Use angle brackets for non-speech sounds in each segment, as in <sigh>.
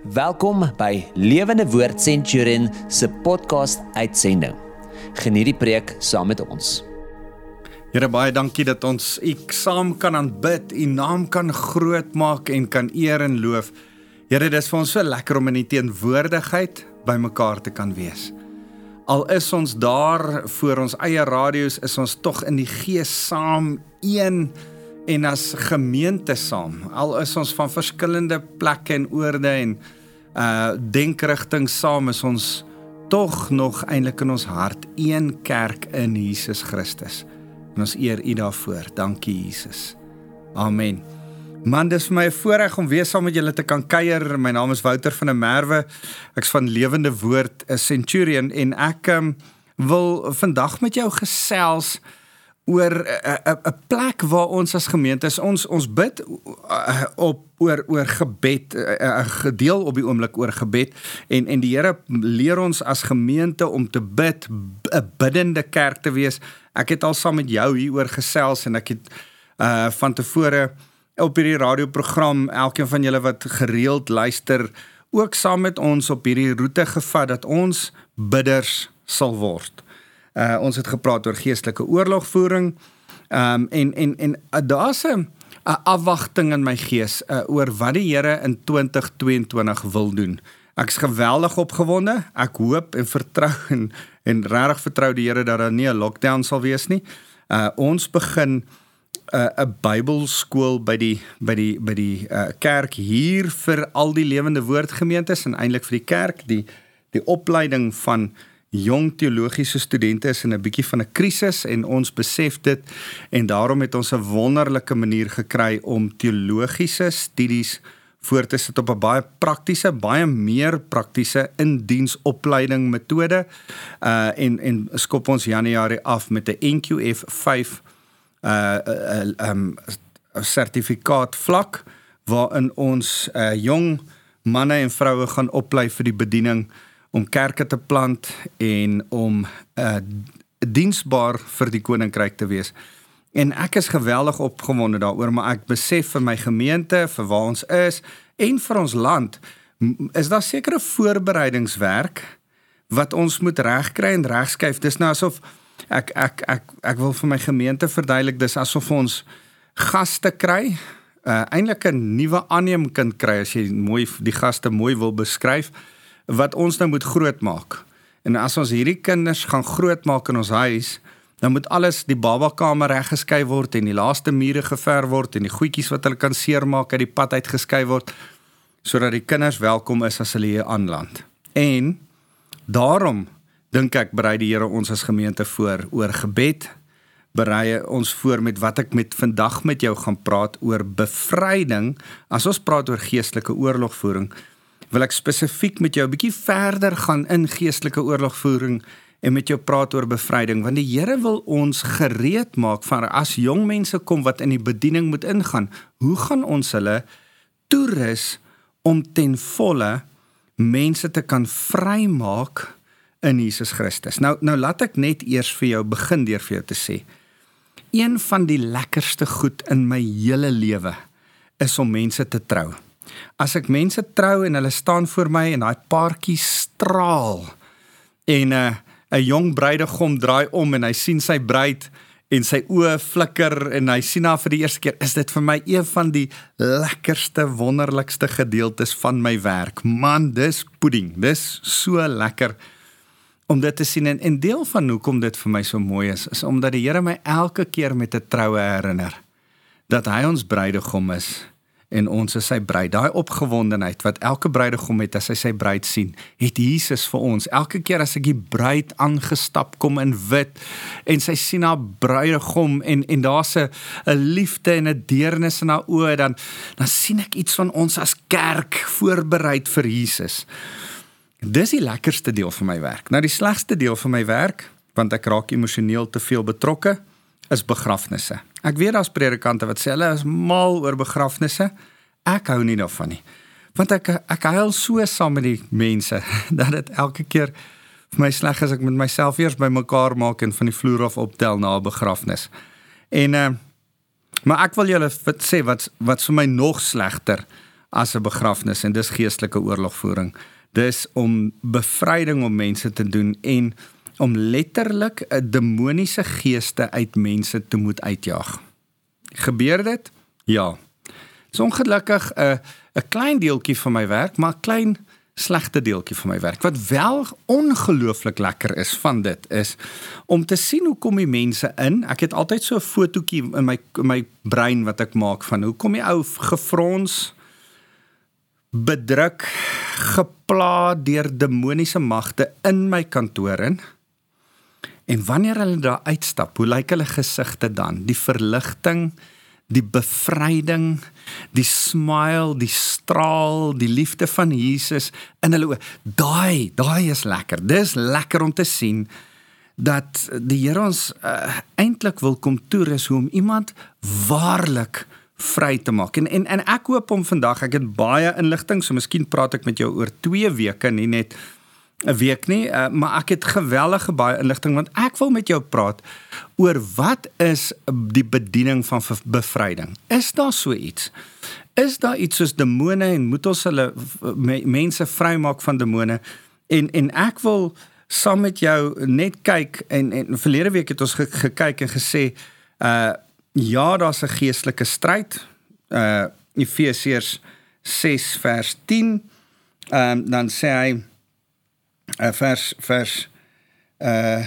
Welkom by Lewende Woord Centurion se podcast uitsending. Geniet die preek saam met ons. Here baie dankie dat ons U saam kan aanbid, U naam kan groot maak en kan eer en loof. Here, dit is vir ons so lekker om in U teenwoordigheid by mekaar te kan wees. Al is ons daar voor ons eie radio's, is ons tog in die gees saam een en as gemeente saam. Al is ons van verskillende plekke en oorde en uh denkrigting saam is ons tog nog eintlik in ons hart een kerk in Jesus Christus. En ons eer U daarvoor. Dankie Jesus. Amen. Man, dis vir my 'n voorreg om weer saam met julle te kan kuier. My naam is Wouter van der Merwe. Ek's van Lewende Woord, 'n Centurion en ek um, wil vandag met jou gesels oor 'n 'n plek waar ons as gemeente ons ons bid op oor oor gebed 'n gedeel op die oomblik oor gebed en en die Here leer ons as gemeente om te bid 'n biddende kerk te wees. Ek het al saam met jou hieroor gesels en ek het uh van tevore op hierdie radioprogram elkeen van julle wat gereeld luister ook saam met ons op hierdie roete gevat dat ons bidders sal word. Uh ons het gepraat oor geestelike oorlogvoering. Um en en en uh, daar's 'n afwagting in my gees uh, oor wat die Here in 2022 wil doen. Ek's geweldig opgewonde. Ek hoop en vertrou en en regtig vertrou die Here dat daar nie 'n lockdown sal wees nie. Uh ons begin uh, 'n Bybelskool by die by die by die uh, kerk hier vir al die lewende woordgemeentes en eintlik vir die kerk die die opleiding van jong teologiese studente is in 'n bietjie van 'n krisis en ons besef dit en daarom het ons 'n wonderlike manier gekry om teologiese studies voor te sit op 'n baie praktiese, baie meer praktiese indiensopleiding metode. Uh en en skop ons Januarie af met 'n NQF 5 uh uh um sertifikaat vlak waarin ons uh jong manne en vroue gaan oplei vir die bediening om kerke te plant en om uh diensbaar vir die koninkryk te wees. En ek is geweldig opgewonde daaroor, maar ek besef vir my gemeente, vir waar ons is en vir ons land, is daar sekere voorbereidingswerk wat ons moet regkry en regskuif. Dis nou asof ek ek ek ek wil vir my gemeente verduidelik dis asof ons gaste kry, uh eintlik 'n nuwe aanneemkind kry as jy mooi die gaste mooi wil beskryf wat ons nou moet grootmaak. En as ons hierdie kinders gaan grootmaak in ons huis, dan moet alles die babakamer reggeskei word en die laaste mure gever word en die goedjies wat hulle kan seermaak uit die pad uit geskei word sodat die kinders welkom is as hulle hier aanland. En daarom dink ek berei die Here ons as gemeente voor oor gebed berei ons voor met wat ek met vandag met jou gaan praat oor bevryding as ons praat oor geestelike oorlogvoering wil ek spesifiek met jou 'n bietjie verder gaan in geestelike oorlogvoering en met jou praat oor bevryding want die Here wil ons gereed maak van as jong mense kom wat in die bediening moet ingaan hoe gaan ons hulle toerus om ten volle mense te kan vrymaak in Jesus Christus? Nou nou laat ek net eers vir jou begin deur vir jou te sê een van die lekkerste goed in my hele lewe is om mense te trou As ek mense trou en hulle staan voor my en daai paartjie straal en 'n uh, 'n jong bruidegom draai om en hy sien sy bruid en sy oë flikker en hy sien haar vir die eerste keer, is dit vir my een van die lekkerste, wonderlikste gedeeltes van my werk. Man, dis pudding. Dis so lekker om dit te sien en 'n deel van hoekom dit vir my so mooi is, is omdat die Here my elke keer met 'n troue herinner dat hy ons bruidegom is en ons is sy bruid. Daai opgewondenheid wat elke bruidegom het as hy sy bruid sien, het Jesus vir ons. Elke keer as ek die bruid aangestap kom in wit en sy sien haar bruidegom en en daar's 'n 'n liefde en 'n deernis in haar oë, dan dan sien ek iets van ons as kerk voorberei vir Jesus. Dis die lekkerste deel van my werk. Nou die slegste deel van my werk, want ek raak emosioneel te veel betrokke, is begrafnisse. Ek weet daar's predikante wat sê hulle is mal oor begrafnisse. Ek hou nie daarvan nie. Want ek ek huil so saam met die mense <laughs> dat dit elke keer vir my sleg is ek met myself eers bymekaar maak en van die vloer af optel na 'n begrafnis. En uh maar ek wil julle sê wat wat vir my nog slegter as 'n begrafnis en dis geestelike oorlogvoering. Dis om bevryding om mense te doen en om letterlik 'n demoniese geeste uit mense te moet uitjaag. Gebeur dit? Ja. Dis ongelukkig 'n 'n klein deeltjie van my werk, maar klein slegte deeltjie van my werk. Wat wel ongelooflik lekker is van dit is om te sien hoe kom die mense in. Ek het altyd so 'n fotootjie in my in my brein wat ek maak van hoe kom die ou gefrons bedruk gepla deur demoniese magte in my kantoor in. En wanneer hulle daar uitstap, hoe lyk hulle gesigte dan? Die verligting, die bevryding, die smile, die straal, die liefde van Jesus in hulle oë. Daai, daai is lekker. Dis lekker om te sien dat die Here ons uh, eintlik wil kom toerus hoe om iemand waarlik vry te maak. En en en ek hoop om vandag, ek het baie inligting, so miskien praat ek met jou oor 2 weke, nie net 'n week nie, uh, maar ek het geweldige baie inligting want ek wil met jou praat oor wat is die bediening van bevryding? Is daar so iets? Is daar iets soos demone en moet ons hulle me, mense vrymaak van demone? En en ek wil saam met jou net kyk en en verlede week het ons ge, gekyk en gesê uh ja, daar's 'n geestelike stryd. Uh Efesiërs 6 vers 10. Ehm um, dan sê hy uh, vers vers uh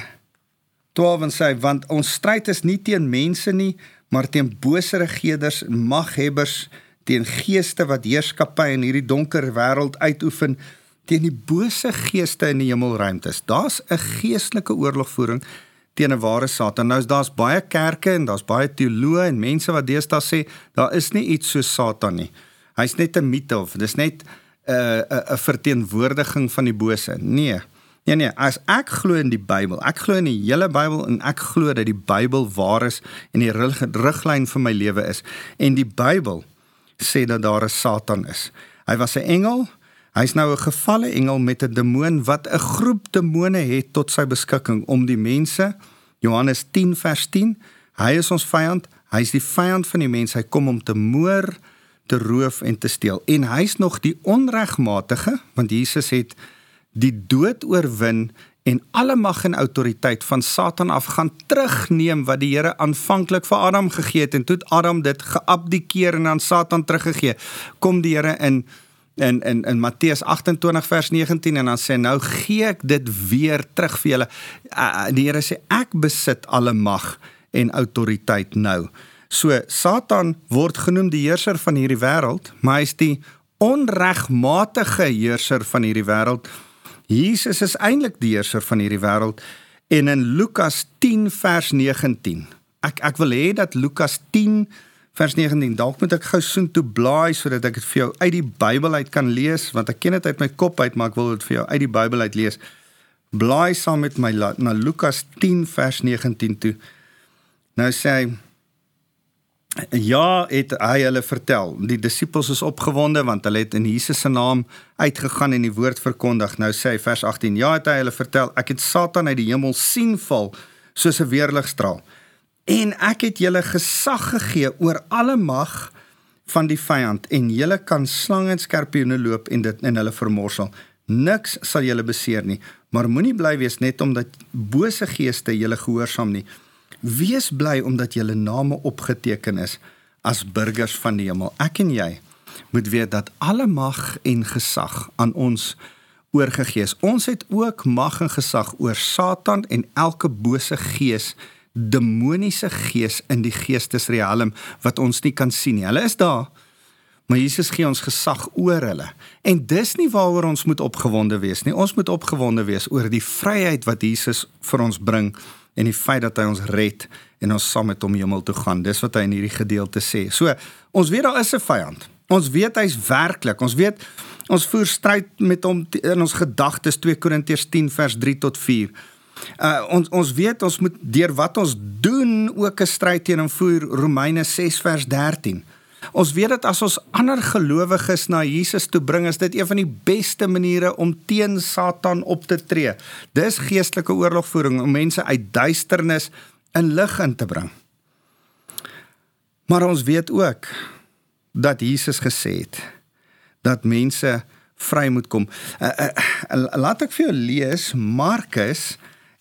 12 sê want ons stryd is nie teen mense nie maar teen bose regerders en maghebbers teen geeste wat heerskappy in hierdie donker wêreld uitoefen teen die bose geeste in die hemelruimtes daar's 'n geestelike oorlogvoering teen 'n ware satan. Nou daar's baie kerke en daar's baie teoloë en mense wat deesdae sê daar is nie iets so satan nie. Hy's net 'n mite of dis net 'n 'n verteenwoordiging van die bose. Nee. Nee nee, as ek glo in die Bybel, ek glo in die hele Bybel en ek glo dat die Bybel waar is en die riglyn vir my lewe is. En die Bybel sê dat daar 'n Satan is. Hy was 'n engel. Hy's nou 'n gevalle engel met 'n demoon wat 'n groep demone het tot sy beskikking om die mense Johannes 10 vers 10. Hy is ons vyand. Hy's die vyand van die mense. Hy kom om te moord te roof en te steel. En hy's nog die onregmatige want Jesus het die dood oorwin en alle mag en autoriteit van Satan af gaan terugneem wat die Here aanvanklik vir Adam gegee het en toe Adam dit geabdikeer en aan Satan teruggegee. Kom die Here in in in in Matteus 28 vers 19 en dan sê nou gee ek dit weer terug vir julle. Uh, die Here sê ek besit alle mag en autoriteit nou. So Satan word genoem die heerser van hierdie wêreld, maar hy is die onregmatige heerser van hierdie wêreld. Jesus is eintlik die heerser van hierdie wêreld en in Lukas 10 vers 19. Ek ek wil hê dat Lukas 10 vers 19 dalk moet ek gou soen toe blaai sodat ek dit vir jou uit die Bybel uit kan lees want ek ken dit uit my kop uit maar ek wil dit vir jou uit die Bybel uit lees. Blaai saam met my na Lukas 10 vers 19 toe. Nou sê hy Ja, het hy hulle vertel. Die disippels is opgewonde want hulle het in Jesus se naam uitgegaan en die woord verkondig. Nou sê hy vers 18: Ja, het hy hulle vertel, ek het Satan uit die hemel sien val soos 'n weerligstraal. En ek het julle gesag gegee oor alle mag van die vyand en julle kan slange en skorpioene loop en dit in hulle vermorsel. Niks sal julle beseer nie, maar moenie bly wees net omdat bose geeste julle gehoorsaam nie. Wees bly omdat julle name opgeteken is as burgers van die hemel. Ek en jy moet weet dat alle mag en gesag aan ons oorgegee is. Ons het ook mag en gesag oor Satan en elke bose gees, demoniese gees in die geestesriem wat ons nie kan sien nie. Hulle is daar. Maar Jesus gee ons gesag oor hulle. En dis nie waaroor ons moet opgewonde wees nie. Ons moet opgewonde wees oor die vryheid wat Jesus vir ons bring en die feit dat hy ons red en ons saam met hom hemel toe gaan. Dis wat hy in hierdie gedeelte sê. So, ons weet daar is 'n vyand. Ons weet hy's werklik. Ons weet ons voer stryd met hom in ons gedagtes 2 Korintiërs 10 vers 3 tot 4. Uh ons ons weet ons moet deur wat ons doen ook 'n stryd teen hom voer Romeine 6 vers 13. Ons weet dat as ons ander gelowiges na Jesus toe bring, is dit een van die beste maniere om teen Satan op te tree. Dis geestelike oorlogvoering om mense uit duisternis in lig in te bring. Maar ons weet ook dat Jesus gesê het dat mense vry moet kom. Uh, uh, uh, laat ek vir jou lees Markus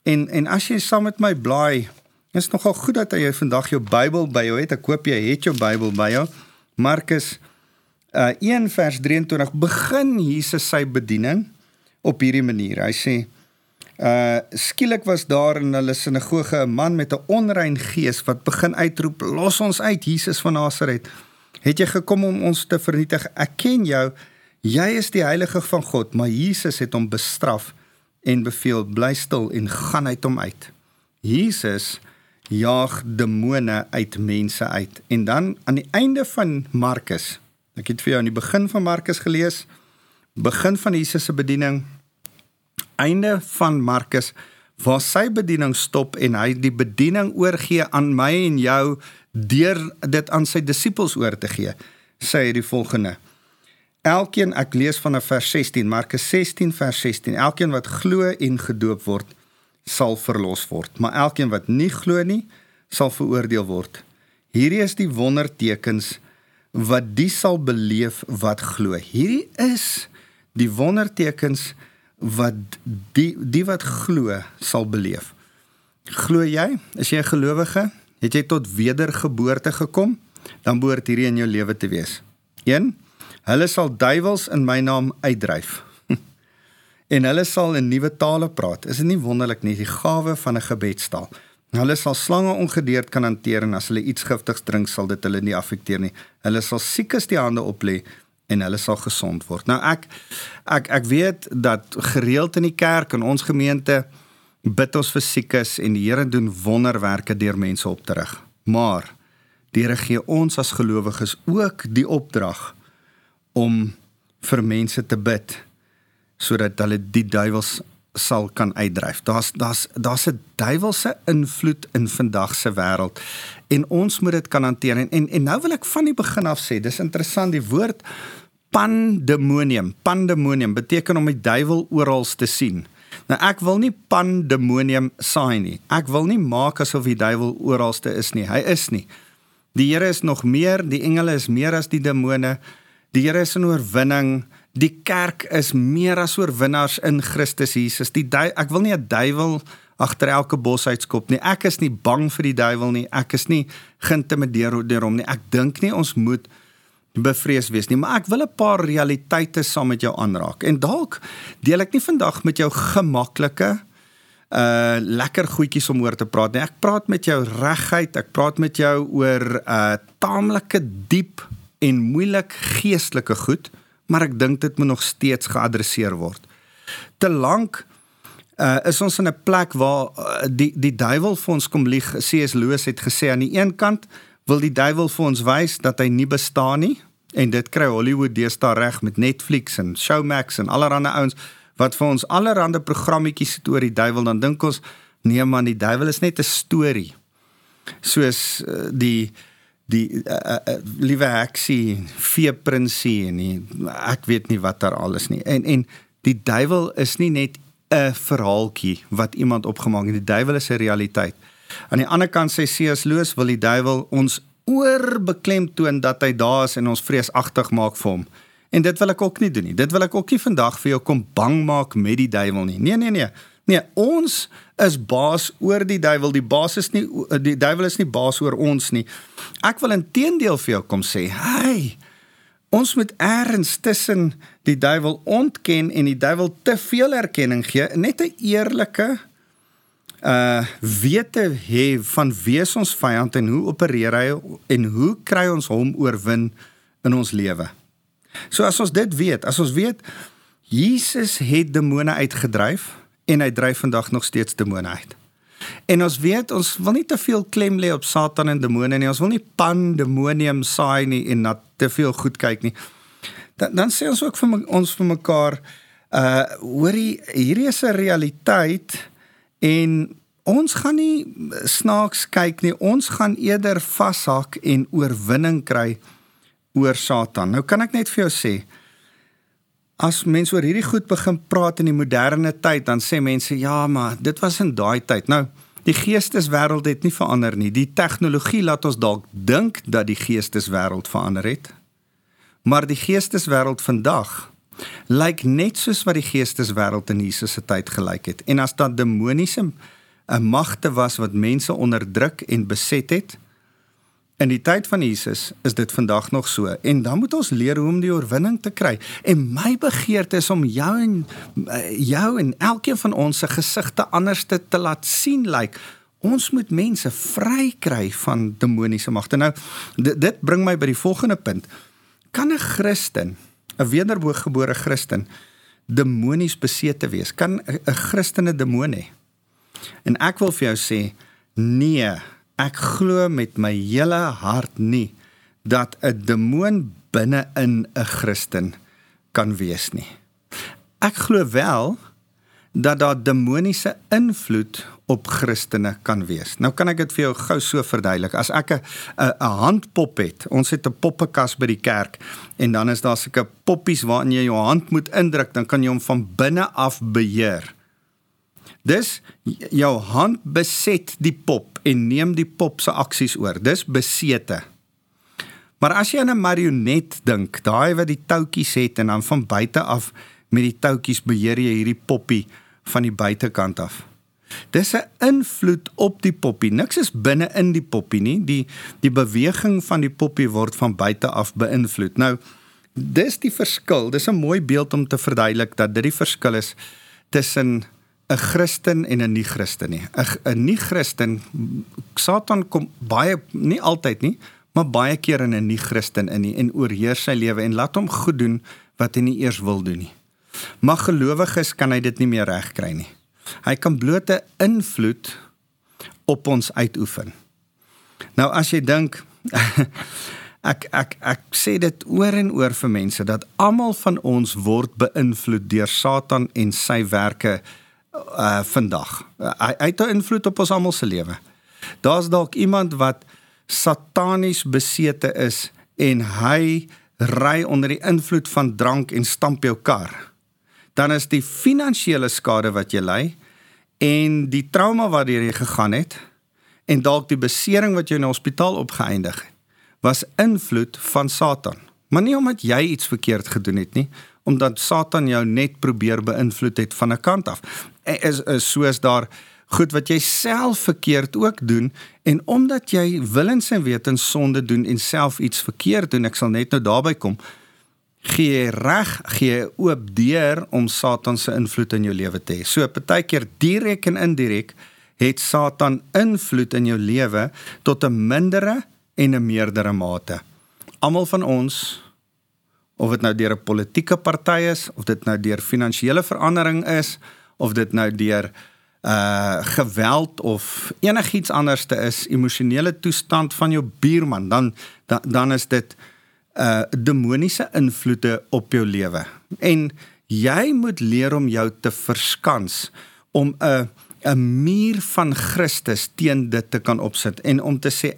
en en as jy saam met my blaai, is nogal goed dat jy vandag jou Bybel by jou het. Ek hoop jy het jou Bybel by jou. Markus uh 1 vers 23 begin Jesus sy bediening op hierdie manier. Hy sê uh skielik was daar in hulle sinagoge 'n man met 'n onrein gees wat begin uitroep: "Los ons uit, Jesus van Nasaret. Het jy gekom om ons te vernietig? Ek ken jou. Jy is die heilige van God." Maar Jesus het hom bestraf en beveel: "Bly stil en gaan uit hom uit." Jesus jaag demone uit mense uit. En dan aan die einde van Markus Ek het vir jou aan die begin van Markus gelees, begin van Jesus se bediening, einde van Markus waar sy bediening stop en hy die bediening oorgee aan my en jou deur dit aan sy disippels oor te gee. Sê hy die volgende: Elkeen, ek lees van vers 16, Markus 16 vers 16. Elkeen wat glo en gedoop word, sal verlos word, maar elkeen wat nie glo nie, sal veroordeel word. Hierdie is die wondertekens wat die sal beleef wat glo. Hierdie is die wondertekens wat die die wat glo sal beleef. Glo jy? Is jy 'n gelowige? Het jy tot wedergeboorte gekom? Dan behoort hierdie in jou lewe te wees. 1. Hulle sal duiwels in my naam uitdryf. En hulle sal in nuwe tale praat. Is dit nie wonderlik nie die gawe van 'n gebedstaal? Hulle sal slange ongedeerd kan hanteer en as hulle iets giftigs drink sal dit hulle nie affekteer nie. Hulle sal siekes die hande oplê en hulle sal gesond word. Nou ek ek ek weet dat gereeld in die kerk en ons gemeente bid ons vir siekes en die Here doen wonderwerke deur mense op te rig. Maar die Here gee ons as gelowiges ook die opdrag om vir mense te bid sodat hulle die duiwels sal kan uitdryf. Daar's daar's daar's 'n duiwelse invloed in vandag se wêreld en ons moet dit kan hanteer en, en en nou wil ek van die begin af sê, dis interessant die woord pandemonium. Pandemonium beteken om die duiwel oral te sien. Nou ek wil nie pandemonium saai nie. Ek wil nie maak asof die duiwel oralste is nie. Hy is nie. Die Here is nog meer, die engele is meer as die demone. Die Here is in oorwinning. Die kerk is meer as oorwinnaars in Christus Jesus. Die ek wil nie 'n duiwel agter elke bos uitskop nie. Ek is nie bang vir die duiwel nie. Ek is nie geïntimideer deur hom nie. Ek dink nie ons moet bevrees wees nie, maar ek wil 'n paar realiteite saam met jou aanraak. En dalk deel ek nie vandag met jou gemaklike uh lekker goedjies om oor te praat nie. Ek praat met jou regheid. Ek praat met jou oor uh taamlike diep en moeilik geestelike goed maar ek dink dit moet nog steeds geadresseer word. Te lank uh, is ons in 'n plek waar uh, die die duiwel vir ons kom lieg. C.S. Lewis het gesê aan die een kant wil die duiwel vir ons wys dat hy nie bestaan nie en dit kry Hollywood deesdae reg met Netflix en Showmax en allerlei ouens wat vir ons allerlei programmetjies het oor die duiwel dan dink ons nee man die duiwel is net 'n storie. Soos uh, die uh, uh, liewe heksie veeprinsie en nie, ek weet nie wat daar alles nie. En en die duiwel is nie net 'n verhaaltjie wat iemand opgemaak het. Die duiwel is 'n realiteit. Aan die ander kant sê C.S. Lewis wil die duiwel ons oorbeklemtoon dat hy daar is en ons vreesagtig maak vir hom. En dit wil ek ook nie doen nie. Dit wil ek ook nie vandag vir jou kom bang maak met die duiwel nie. Nee nee nee. Nee, ons is baas oor die duiwel. Die baas is nie die duiwel is nie baas oor ons nie. Ek wil inteendeel vir jou kom sê, hey, ons moet eers tussen die duiwel ontken en die duiwel te veel erkenning gee, net 'n eerlike uh wete hê van wie is ons vyand en hoe opereer hy en hoe kry ons hom oorwin in ons lewe. So as ons dit weet, as ons weet Jesus het demone uitgedryf, en hy dryf vandag nog steeds demone uit. En ons weet ons wil nie te veel klem lê op Satan en demone nie. Ons wil nie pandemonium saai nie en na te veel goed kyk nie. Dan dan sê ons ook vir my, ons vir mekaar uh hoorie hierdie is 'n realiteit en ons gaan nie snaaks kyk nie. Ons gaan eerder vashak en oorwinning kry oor Satan. Nou kan ek net vir jou sê, as mense oor hierdie goed begin praat in die moderne tyd, dan sê mense ja, maar dit was in daai tyd. Nou, die geesteswêreld het nie verander nie. Die tegnologie laat ons dalk dink dat die geesteswêreld verander het. Maar die geesteswêreld vandag lyk net soos wat die geesteswêreld in Jesus se tyd gelyk het. En as daar demoniese 'n eh, magte was wat mense onderdruk en beset het, in die tyd van Jesus is dit vandag nog so. En dan moet ons leer hoe om die oorwinning te kry. En my begeerte is om jou en eh, jou en elkeen van ons se gesigte anders te, te laat sien lyk. Like, ons moet mense vry kry van demoniese magte. Nou dit, dit bring my by die volgende punt. Kan 'n Christen 'n wedergebore Christen demonies besete wees? Kan 'n Christen 'n demoon hê? En ek wil vir jou sê, nee, ek glo met my hele hart nie dat 'n demoon binne in 'n Christen kan wees nie. Ek glo wel dat daar demoniese invloed op Christene kan wees. Nou kan ek dit vir jou gou so verduidelik. As ek 'n 'n handpop het, ons het 'n poppekas by die kerk en dan is daar sulke poppies waarin jy jou hand moet indruk, dan kan jy hom van binne af beheer. Dis jou hand beset die pop en neem die pop se aksies oor. Dis besete. Maar as jy aan 'n marionet dink, daai wat die touwtjies het en dan van buite af met die touwtjies beheer jy hierdie poppie van die buitekant af. Dis 'n invloed op die poppie. Niks is binne in die poppie nie. Die die beweging van die poppie word van buite af beïnvloed. Nou, dis die verskil. Dis 'n mooi beeld om te verduidelik dat dit die verskil is tussen 'n Christen en 'n nie-Christen nie. 'n 'n nie-Christen Satan kom baie nie altyd nie, maar baie keer in 'n nie-Christen in nie, en oorheers sy lewe en laat hom goed doen wat hy nie eers wil doen nie. Maar gelowiges kan hy dit nie meer regkry nie. Hy kan bloot 'n invloed op ons uitoefen. Nou as jy dink <laughs> ek ek ek sê dit oor en oor vir mense dat almal van ons word beïnvloed deur Satan en sy werke uh vandag. Hy, hy het 'n invloed op ons almal se lewe. Daar's dalk iemand wat satanies besete is en hy ry onder die invloed van drank en stamp jou kar dan is die finansiële skade wat jy ly en die trauma waardeur jy gegaan het en dalk die besering wat jy in die hospitaal opgeëindig het was invloed van Satan. Maar nie omdat jy iets verkeerd gedoen het nie, omdat Satan jou net probeer beïnvloed het van 'n kant af. Is is soos daar goed wat jy self verkeerd ook doen en omdat jy willens en wetens sonde doen en self iets verkeerd doen, ek sal net nou daarby kom, gee reg gee oop deur om Satan se invloed in jou lewe te hê. So partykeer direk en indirek het Satan invloed in jou lewe tot 'n mindere en 'n meerdere mate. Almal van ons of dit nou deur 'n politieke party is of dit nou deur finansiële verandering is of dit nou deur uh geweld of enigiets anderste is emosionele toestand van jou buurman dan dan, dan is dit uh demoniese invloede op jou lewe. En jy moet leer om jou te verskans om 'n 'n muur van Christus teen dit te kan opsit en om te sê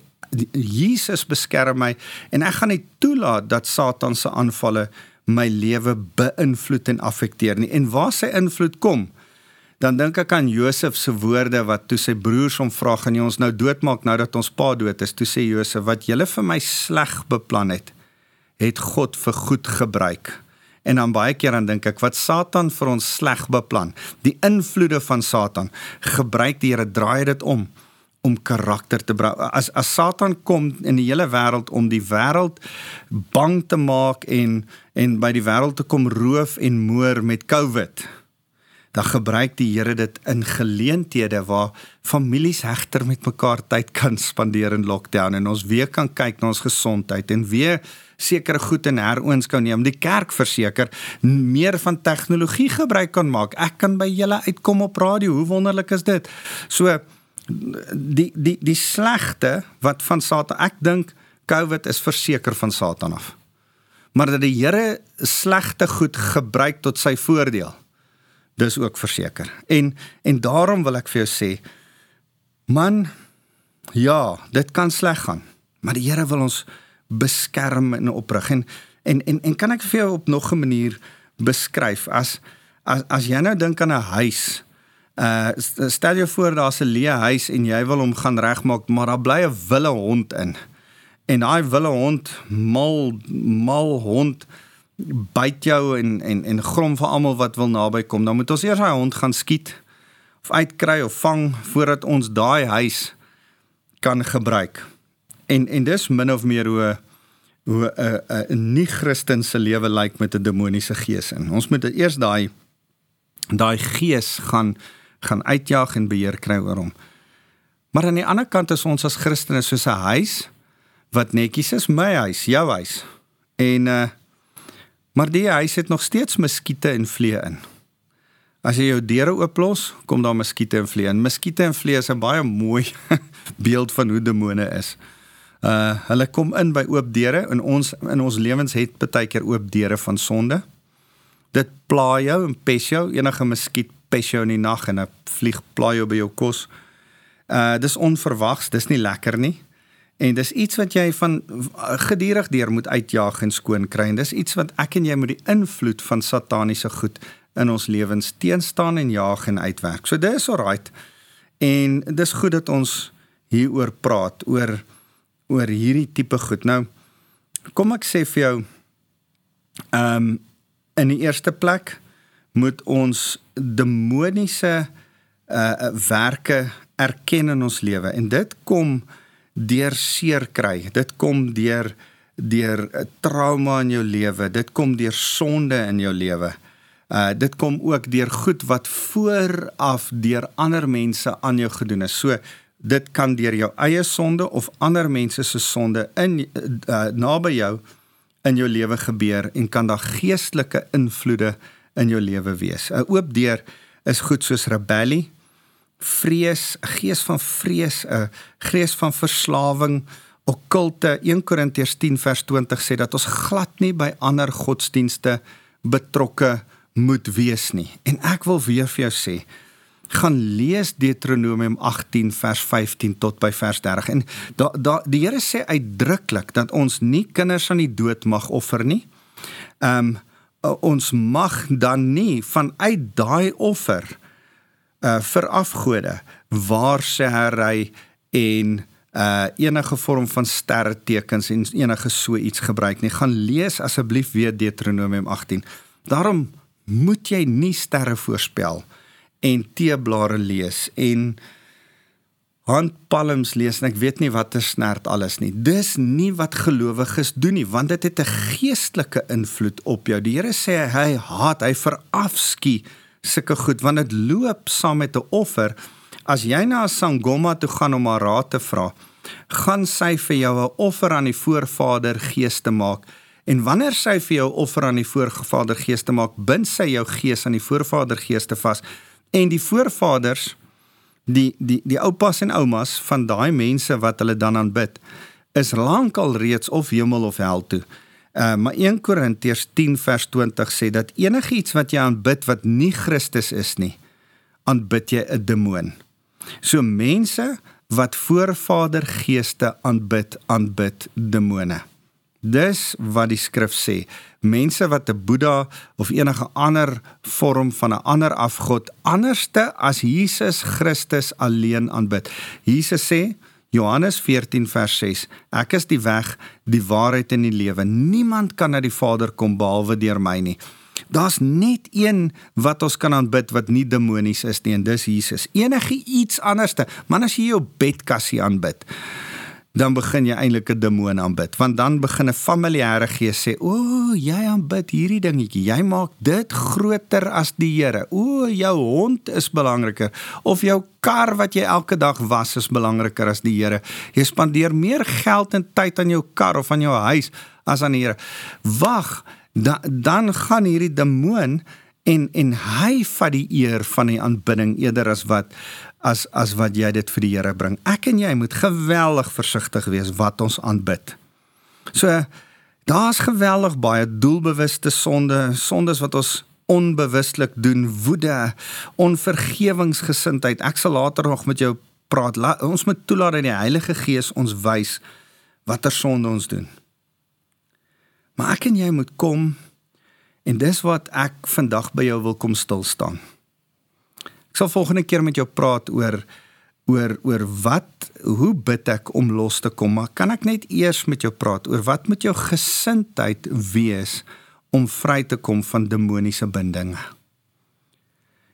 Jesus beskerm my en ek gaan nie toelaat dat Satan se aanvalle my lewe beïnvloed en affekteer nie. En waar sy invloed kom, dan dink ek aan Josef se woorde wat toe sy broers hom vra gaan jy ons nou doodmaak nou dat ons pa dood is. Toe sê Josef wat julle vir my sleg beplan het, het God vir goed gebruik. En dan baie keer dan dink ek wat Satan vir ons sleg beplan, die invloede van Satan, gebruik die Here draai dit om om karakter te bou. As as Satan kom in die hele wêreld om die wêreld bang te maak en en by die wêreld te kom roof en moor met COVID dan gebruik die Here dit in geleenthede waar families hegter met mekaar tyd kan spandeer in lockdown en ons weer kan kyk na ons gesondheid en weer sekere goed in heroons kan neem die kerk verseker meer van tegnologie gebruik kan maak ek kan by julle uitkom op radio hoe wonderlik is dit so die die die slegte wat van Satan ek dink covid is verseker van Satan af. Maar dat die Here slegte goed gebruik tot sy voordeel dis ook verseker. En en daarom wil ek vir jou sê man ja, dit kan sleg gaan, maar die Here wil ons beskerm en oprig. En en en, en kan ek vir jou op nog 'n manier beskryf? As as as jy nou dink aan 'n huis uh stel jou voor daar's 'n leë huis en jy wil hom gaan regmaak maar daar bly 'n wille hond in en daai wille hond mal mal hond byt jou en en en grom vir almal wat wil naby kom. Dan moet ons eers daai hond gaan skiet of uitkry of vang voordat ons daai huis kan gebruik. En en dis min of meer hoe hoe 'n 'n nie Christen se lewe lyk met 'n demoniese gees in. Ons moet eers daai daai gees gaan gaan uitjaag en beheer kry oor hom. Maar aan die ander kant is ons as Christene soos 'n huis wat netjies is, my huis, jou huis. En uh maar die huis het nog steeds muskiete en vliee in. As jy jou deure ooplos, kom daar muskiete en vliee in. Muskiete en vliee is 'n baie mooi <laughs> beeld van hoe demone is. Uh hulle kom in by oop deure en ons in ons lewens het baie keer oop deure van sonde. Dit pla jou en pes jou. Enige muskiet pes jou in die nag en 'n vlieg pla jou by jou kos. Uh dis onverwags, dis nie lekker nie. En dis iets wat jy van gedurig deur moet uitjaag en skoon kry. En dis iets wat ek en jy moet die invloed van sataniese goed in ons lewens teenstaan en jaag en uitwerk. So dis alright. En dis goed dat ons hieroor praat oor oor hierdie tipe goed. Nou kom ek sê vir jou ehm um, in die eerste plek moet ons demoniese uh werke erken in ons lewe en dit kom deur seer kry. Dit kom deur deur trauma in jou lewe. Dit kom deur sonde in jou lewe. Uh dit kom ook deur goed wat vooraf deur ander mense aan jou gedoen is. So dit kan deur jou eie sonde of ander mense se sonde in uh, naby jou in jou lewe gebeur en kan daar geestelike invloede in jou lewe wees. 'n Oop deur is goed soos rebellie, vrees, 'n gees van vrees, 'n gees van verslawing, okkulte. 1 Korintiërs 10 vers 20 sê dat ons glad nie by ander godsdienste betrokke moet wees nie. En ek wil weer vir jou sê, gaan lees Deuteronomium 18 vers 15 tot by vers 30. En da, da die Here sê uitdruklik dat ons nie kinders aan die dood mag offer nie. Ehm um, ons mag dan nie vanuit daai offer uh vir afgode waar sê hy en uh enige vorm van sterretekens en enige so iets gebruik nie. Gaan lees asseblief weer Deuteronomium 18. Daarom moet jy nie sterre voorspel en teeblare lees en handpalms lees en ek weet nie watter snert alles nie. Dis nie wat gelowiges doen nie, want dit het 'n geestelike invloed op jou. Die Here sê hy haat, hy verafskie sulke goed want dit loop saam met 'n offer. As jy na 'n sangoma toe gaan om haar raad te vra, gaan sy vir jou 'n offer aan die voorvader gees te maak. En wanneer sy vir jou offer aan die voorvader gees te maak, bind sy jou gees aan die voorvader gees te vas. En die voorvaders die die die oupas en oumas van daai mense wat hulle dan aanbid, is lankal reeds of hemel of hel toe. Uh, maar 1 Korintiërs 10 vers 20 sê dat enigiets wat jy aanbid wat nie Christus is nie, aanbid jy 'n demoon. So mense wat voorvader geeste aanbid, aanbid demone. Dis wat die skrif sê. Mense wat 'n Boeddha of enige ander vorm van 'n ander afgod anderste as Jesus Christus alleen aanbid. Jesus sê Johannes 14 vers 6 Ek is die weg, die waarheid en die lewe. Niemand kan na die Vader kom behalwe deur my nie. Daar's net een wat ons kan aanbid wat nie demonies is nie en dis Jesus. Enige iets anderste, man as jy jou bedkassie aanbid dan begin jy eintlik 'n demoon aanbid. Want dan begin 'n familiêre gees sê o jy aanbid hierdie dingetjie. Jy maak dit groter as die Here. O jou hond is belangriker. Of jou kar wat jy elke dag was is belangriker as die Here. Jy spandeer meer geld en tyd aan jou kar of aan jou huis as aan die Here. Wag da, dan gaan hierdie demoon en en hy vat die eer van die aanbidding eerder as wat as as wat jy dit vir die Here bring. Ek en jy moet geweldig versigtig wees wat ons aanbid. So daar's geweldig baie doelbewuste sonde, sondes wat ons onbewustelik doen, woede, onvergewingsgesindheid. Ek sal later nog met jou praat. La, ons moet toelaat dat die Heilige Gees ons wys watter sonde ons doen. Maar ek en jy moet kom en dis wat ek vandag by jou wil kom stil staan. Ek sal volgende keer met jou praat oor oor oor wat hoe bid ek om los te kom maar kan ek net eers met jou praat oor wat moet jou gesindheid wees om vry te kom van demoniese bindinge?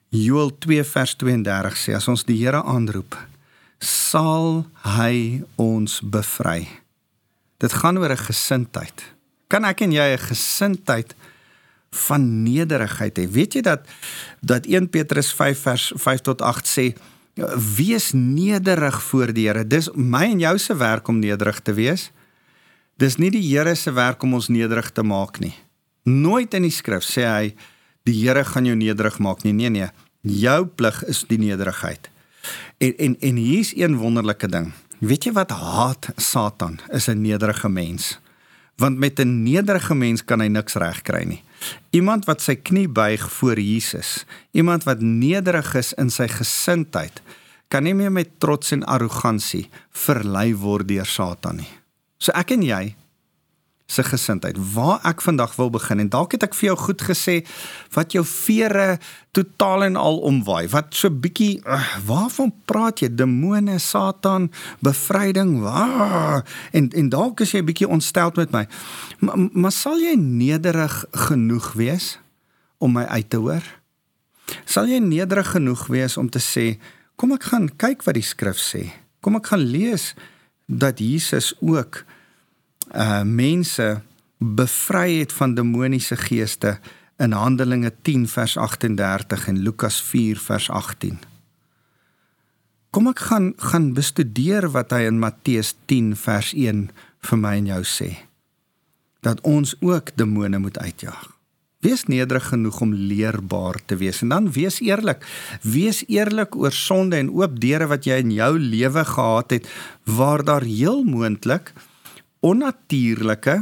Joel 2 vers 32 sê as ons die Here aanroep sal hy ons bevry. Dit gaan oor 'n gesindheid. Kan ek en jy 'n gesindheid van nederigheid hê weet jy dat dat 1 Petrus 5 vers 5 tot 8 sê wees nederig voor die Here. Dis my en jou se werk om nederig te wees. Dis nie die Here se werk om ons nederig te maak nie. Nooit in die skrif sê hy die Here gaan jou nederig maak nie. Nee nee. Jou plig is die nederigheid. En en en hier's een wonderlike ding. Weet jy wat haat Satan? Is 'n nederige mens. Want met 'n nederige mens kan hy niks regkry nie. Iemand wat sy knie buig voor Jesus, iemand wat nederig is in sy gesindheid, kan nie meer met trots en arrogansie verlei word deur Satan nie. So ek en jy se gesindheid. Waar ek vandag wil begin en dalk het ek vir jou goed gesê wat jou vere totaal en al omwaai. Wat so bietjie uh, waarvan praat jy? Demone, Satan, bevryding. Waar? En en dalk is jy bietjie ontsteld met my. Maar, maar sal jy nederig genoeg wees om my uit te hoor? Sal jy nederig genoeg wees om te sê, kom ek gaan kyk wat die skrif sê. Kom ek gaan lees dat Jesus ook uh mense bevry het van demoniese geeste in Handelinge 10 vers 38 en Lukas 4 vers 18. Kom ek gaan gaan bestudeer wat hy in Matteus 10 vers 1 vir my en jou sê. Dat ons ook demone moet uitjaag. Wees nederig genoeg om leerbaar te wees en dan wees eerlik. Wees eerlik oor sonde en oop deure wat jy in jou lewe gehad het waar daar heel moontlik onnatuurlike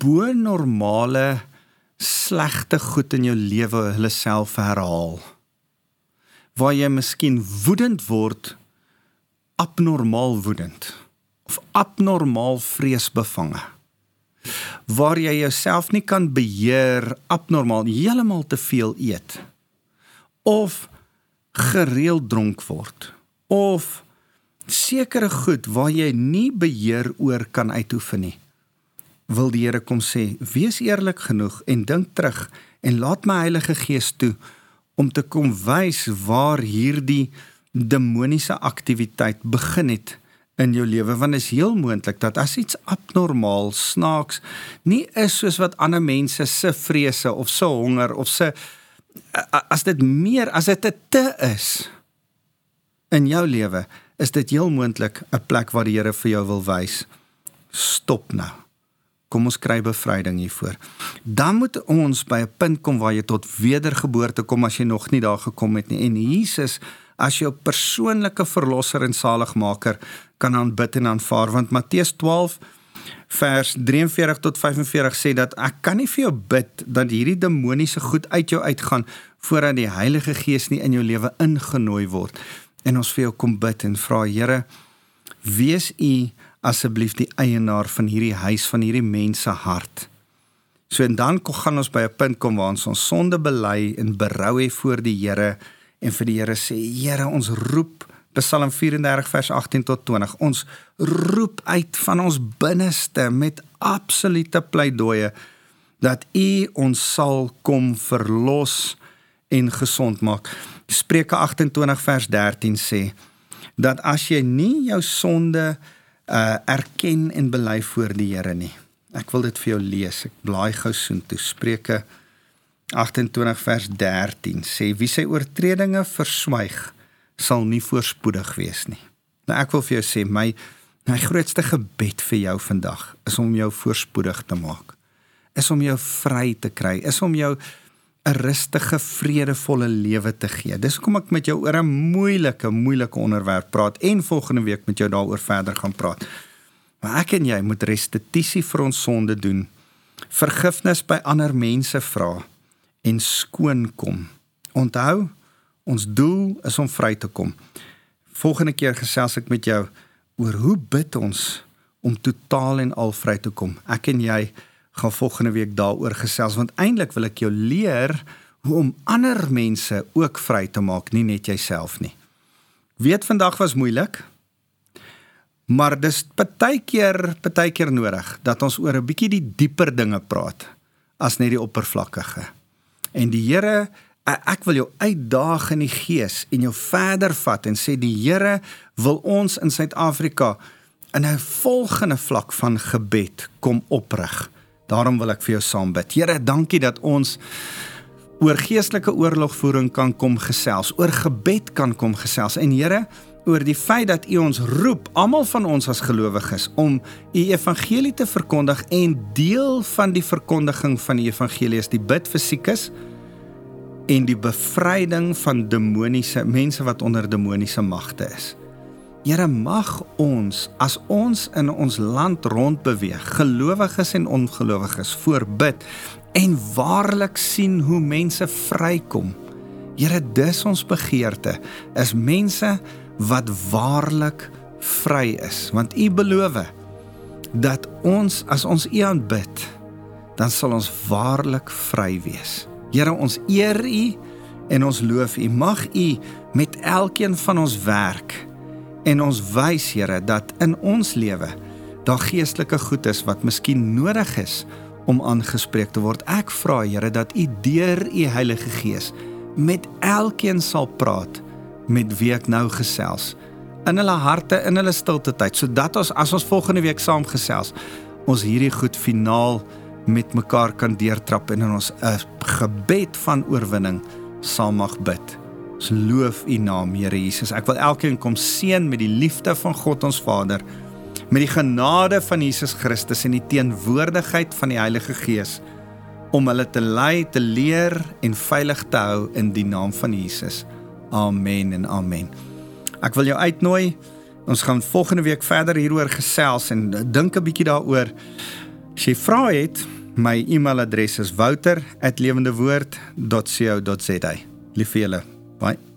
bo normale slegte goed in jou lewe hulle self herhaal. Waar jy miskien woedend word abnormaal woedend of abnormaal vreesbevange. Waar jy jouself nie kan beheer abnormaal heeltemal te veel eet of gereeld dronk word of sekere goed waar jy nie beheer oor kan uitoefen nie. Wil die Here kom sê, wees eerlik genoeg en dink terug en laat my Heilige Gees toe om te kom wys waar hierdie demoniese aktiwiteit begin het in jou lewe want is heel moontlik dat as iets abnormaal snaaks nie is soos wat ander mense se vrese of se honger of se as dit meer as dit te is in jou lewe is dit heel moontlik 'n plek waar die Here vir jou wil wys. Stop nou. Kom ons kry bevryding hiervoor. Dan moet ons by 'n punt kom waar jy tot wedergeboorte kom as jy nog nie daar gekom het nie. En Jesus as jou persoonlike verlosser en saligmaker kan aanbid en aanvaar want Matteus 12 vers 43 tot 45 sê dat ek kan nie vir jou bid dat hierdie demoniese goed uit jou uitgaan voordat die Heilige Gees nie in jou lewe ingenooi word en ons vir jou kom bid en vra Here wees u asseblief die eienaar van hierdie huis van hierdie mense hart. So en dan kom gaan ons by 'n punt kom waar ons ons sonde bely en berou hê voor die Here en vir die Here sê Here ons roep Psalm 34 vers 18 tot 20 ons roep uit van ons binneste met absolute pleidooie dat u ons sal kom verlos en gesond maak. Spreuke 28 vers 13 sê dat as jy nie jou sonde uh erken en bely voor die Here nie. Ek wil dit vir jou lees. Ek blaai gou soontoe. Spreuke 28 vers 13 sê wie sy oortredinge verswyg sal nie voorspoedig wees nie. Nou ek wil vir jou sê my my grootste gebed vir jou vandag is om jou voorspoedig te maak. Is om jou vry te kry, is om jou 'n rustige, vredevolle lewe te gee. Dis hoekom ek met jou oor 'n moeilike, moeilike onderwerp praat en volgende week met jou daaroor verder gaan praat. Maar ek en jy moet restituisie vir ons sonde doen. Vergifnis by ander mense vra en skoon kom. Onthou, ons doel is om vry te kom. Volgende keer gesels ek met jou oor hoe bid ons om totaal en al vry te kom. Ek en jy gaan volgende week daaroor gesels want eintlik wil ek jou leer hoe om ander mense ook vry te maak, nie net jouself nie. Weet vandag was moeilik. Maar dis baie keer, baie keer nodig dat ons oor 'n bietjie die dieper dinge praat as net die oppervlakkige. En die Here, ek wil jou uitdaag in die gees en jou verder vat en sê die Here wil ons in Suid-Afrika in 'n volgende vlak van gebed kom oprig. Daarom wil ek vir jou saam bid. Here, dankie dat ons oor geestelike oorlogvoering kan kom gesels, oor gebed kan kom gesels. En Here, oor die feit dat U ons roep, almal van ons as gelowiges, om U evangelie te verkondig en deel van die verkondiging van die evangelie is die bid vir siekes en die bevryding van demoniese mense wat onder demoniese magte is. Here mag ons as ons in ons land rondbeweeg, gelowiges en ongelowiges, voorbid en waarlik sien hoe mense vrykom. Here, dis ons begeerte, is mense wat waarlik vry is, want U beloof dat ons as ons U aanbid, dan sal ons waarlik vry wees. Here, ons eer U en ons loof U. Mag U met elkeen van ons werk En ons wys Here dat in ons lewe daar geestelike goed is wat miskien nodig is om aangespreek te word. Ek vra Here dat U deur U Heilige Gees met elkeen sal praat met wie ek nou gesels in hulle harte in hulle stilte tyd sodat ons as ons volgende week saam gesels ons hierdie goed finaal met mekaar kan deurtrap en in ons 'n gebed van oorwinning saam mag bid. Ons loof U naam, Here Jesus. Ek wil elkeen kom seën met die liefde van God ons Vader, met die genade van Jesus Christus en die teenwoordigheid van die Heilige Gees om hulle te lei, te leer en veilig te hou in die naam van Jesus. Amen en amen. Ek wil jou uitnooi. Ons gaan volgende week verder hieroor gesels en dink 'n bietjie daaroor. As jy vra het, my e-mailadres is wouter@lewendewoord.co.za. Liefie julle. Bye.